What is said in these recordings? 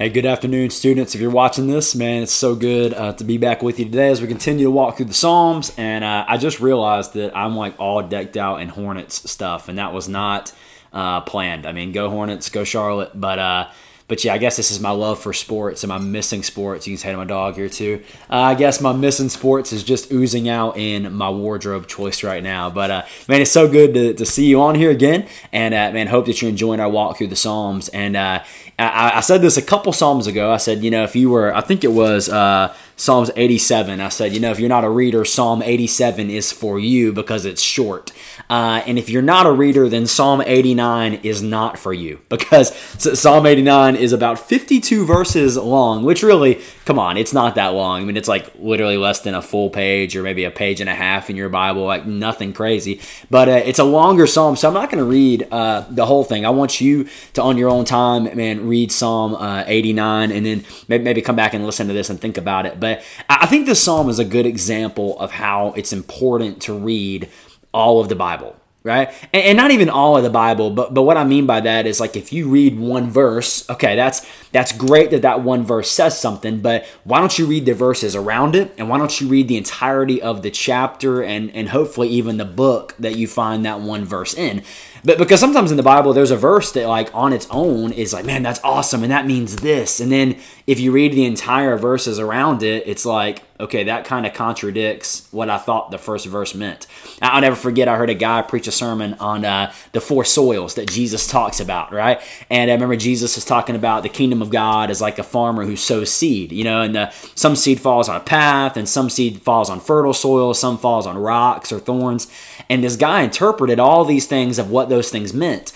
Hey, good afternoon, students. If you're watching this, man, it's so good uh, to be back with you today as we continue to walk through the Psalms. And uh, I just realized that I'm like all decked out in Hornets stuff, and that was not uh, planned. I mean, go Hornets, go Charlotte. But uh, but yeah, I guess this is my love for sports. and I missing sports? You can say to my dog here too. Uh, I guess my missing sports is just oozing out in my wardrobe choice right now. But uh, man, it's so good to, to see you on here again, and uh, man, hope that you're enjoying our walk through the Psalms. And uh, I, I, said this a couple Psalms ago. I said, you know, if you were, I think it was uh, Psalms 87. I said, you know, if you're not a reader, Psalm 87 is for you because it's short. Uh, and if you're not a reader, then Psalm 89 is not for you because Psalm 89 is about 52 verses long, which really, come on, it's not that long. I mean, it's like literally less than a full page or maybe a page and a half in your Bible, like nothing crazy. But uh, it's a longer psalm, so I'm not going to read uh, the whole thing. I want you to, on your own time, man, read Psalm uh, 89 and then maybe, maybe come back and listen to this and think about it. But I think this psalm is a good example of how it's important to read all of the Bible, right? And, and, not even all of the Bible, but but what I mean by that is like if you read one verse, okay, that's that's great that that one verse says something, but why don't you read the verses around it, and why don't you read the entirety of the chapter and and hopefully even the book that you find that one verse in? But because sometimes in the Bible there's a verse that like on its own is like, man, that's awesome, and that means this, and then if you read the entire verses around it, it's like, okay, that kind of contradicts what I thought the first verse meant. I'll never forget, I heard a guy preach a sermon on uh, the four soils that Jesus talks about, right? And I remember Jesus is talking about the kingdom of God as like a farmer who sows seed, you know, and the, some seed falls on a path, and some seed falls on fertile soil, some falls on rocks or thorns. And this guy interpreted all these things of what those things meant.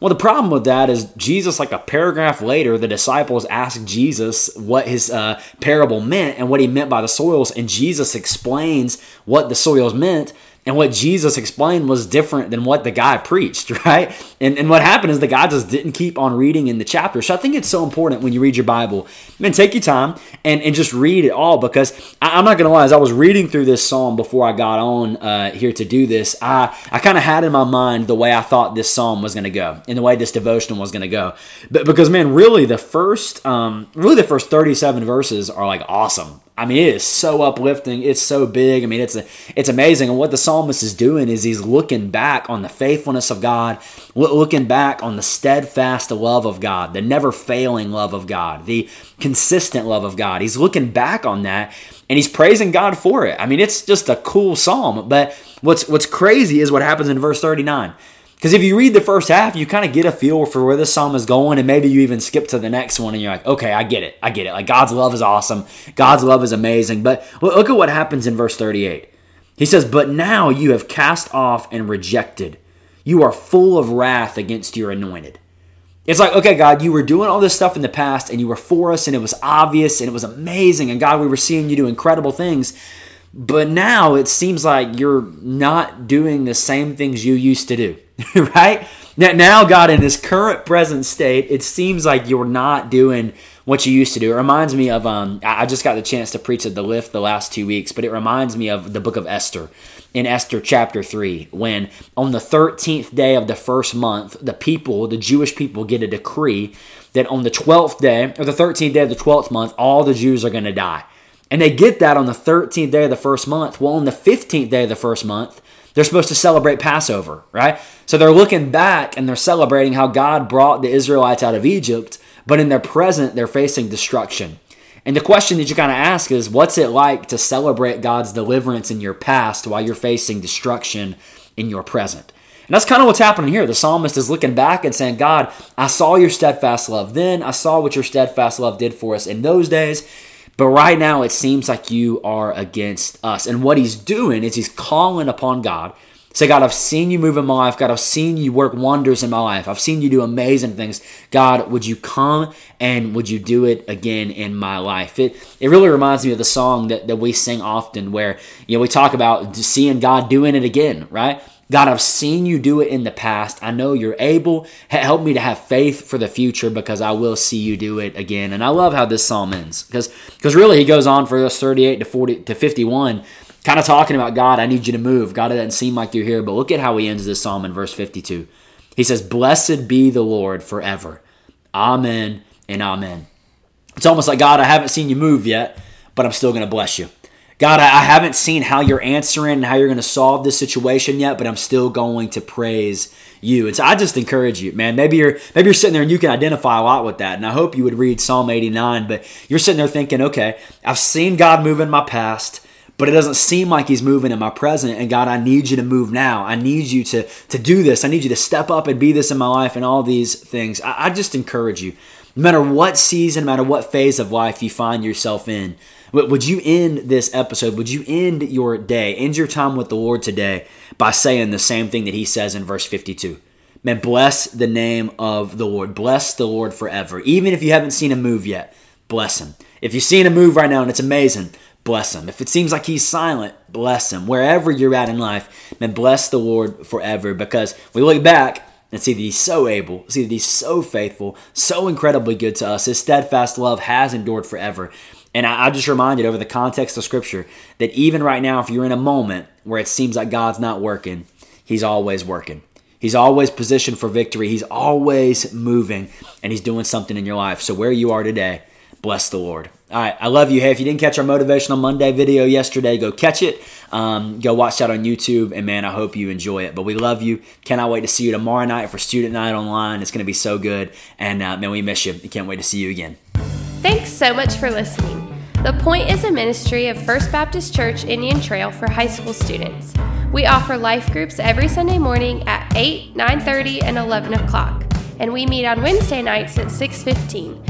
Well, the problem with that is Jesus, like a paragraph later, the disciples asked Jesus what his uh, parable meant and what he meant by the soils, and Jesus explains what the soils meant. And what Jesus explained was different than what the guy preached, right? And, and what happened is the guy just didn't keep on reading in the chapter. So I think it's so important when you read your Bible, man, take your time and, and just read it all because I, am not going to lie, as I was reading through this psalm before I got on uh, here to do this, I, I kind of had in my mind the way I thought this psalm was going to go and the way this devotion was going to go. But because, man, really the first, um, really the first 37 verses are like awesome. I mean, it is so uplifting. It's so big. I mean, it's a, it's amazing. And what the psalmist is doing is he's looking back on the faithfulness of God, looking back on the steadfast love of God, the never failing love of God, the consistent love of God. He's looking back on that and he's praising God for it. I mean, it's just a cool psalm. But what's what's crazy is what happens in verse 39. Because if you read the first half, you kind of get a feel for where this psalm is going, and maybe you even skip to the next one and you're like, okay, I get it. I get it. Like God's love is awesome. God's love is amazing. But look at what happens in verse 38. He says, But now you have cast off and rejected. You are full of wrath against your anointed. It's like, okay, God, you were doing all this stuff in the past and you were for us and it was obvious and it was amazing. And God, we were seeing you do incredible things. But now it seems like you're not doing the same things you used to do, right? Now, God, in this current present state, it seems like you're not doing what you used to do. It reminds me of, um, I just got the chance to preach at the lift the last two weeks, but it reminds me of the book of Esther in Esther chapter 3, when on the 13th day of the first month, the people, the Jewish people, get a decree that on the 12th day, or the 13th day of the 12th month, all the Jews are going to die. And they get that on the 13th day of the first month. Well, on the 15th day of the first month, they're supposed to celebrate Passover, right? So they're looking back and they're celebrating how God brought the Israelites out of Egypt, but in their present, they're facing destruction. And the question that you kind of ask is what's it like to celebrate God's deliverance in your past while you're facing destruction in your present? And that's kind of what's happening here. The psalmist is looking back and saying, God, I saw your steadfast love then. I saw what your steadfast love did for us in those days. But right now, it seems like you are against us. And what he's doing is he's calling upon God Say, God, I've seen you move in my life. God, I've seen you work wonders in my life. I've seen you do amazing things. God, would you come and would you do it again in my life? It it really reminds me of the song that, that we sing often where you know we talk about seeing God doing it again, right? God, I've seen you do it in the past. I know you're able. Help me to have faith for the future because I will see you do it again. And I love how this psalm ends because because really he goes on for us 38 to 40 to 51 kind of talking about God, I need you to move. God, it doesn't seem like you're here, but look at how he ends this psalm in verse 52. He says, Blessed be the Lord forever. Amen and amen. It's almost like, God, I haven't seen you move yet, but I'm still going to bless you. God, I haven't seen how you're answering and how you're going to solve this situation yet, but I'm still going to praise you. And so I just encourage you, man. Maybe you're maybe you're sitting there and you can identify a lot with that. And I hope you would read Psalm 89, but you're sitting there thinking, okay, I've seen God move in my past but it doesn't seem like he's moving in my present. And God, I need you to move now. I need you to, to do this. I need you to step up and be this in my life and all these things. I, I just encourage you, no matter what season, no matter what phase of life you find yourself in, would you end this episode? Would you end your day, end your time with the Lord today by saying the same thing that he says in verse 52? Man, bless the name of the Lord. Bless the Lord forever. Even if you haven't seen him move yet, bless him. If you're seeing him move right now and it's amazing, bless him. If it seems like he's silent, bless him. Wherever you're at in life, man, bless the Lord forever because we look back and see that he's so able, see that he's so faithful, so incredibly good to us. His steadfast love has endured forever. And I, I just reminded over the context of Scripture that even right now, if you're in a moment where it seems like God's not working, he's always working. He's always positioned for victory. He's always moving and he's doing something in your life. So where you are today, bless the Lord. All right, I love you. Hey, if you didn't catch our Motivational Monday video yesterday, go catch it. Um, go watch that on YouTube, and man, I hope you enjoy it. But we love you. Cannot wait to see you tomorrow night for Student Night Online. It's going to be so good, and uh, man, we miss you. Can't wait to see you again. Thanks so much for listening. The Point is a ministry of First Baptist Church Indian Trail for high school students. We offer life groups every Sunday morning at 8, 9:30, and 11 o'clock, and we meet on Wednesday nights at 6:15.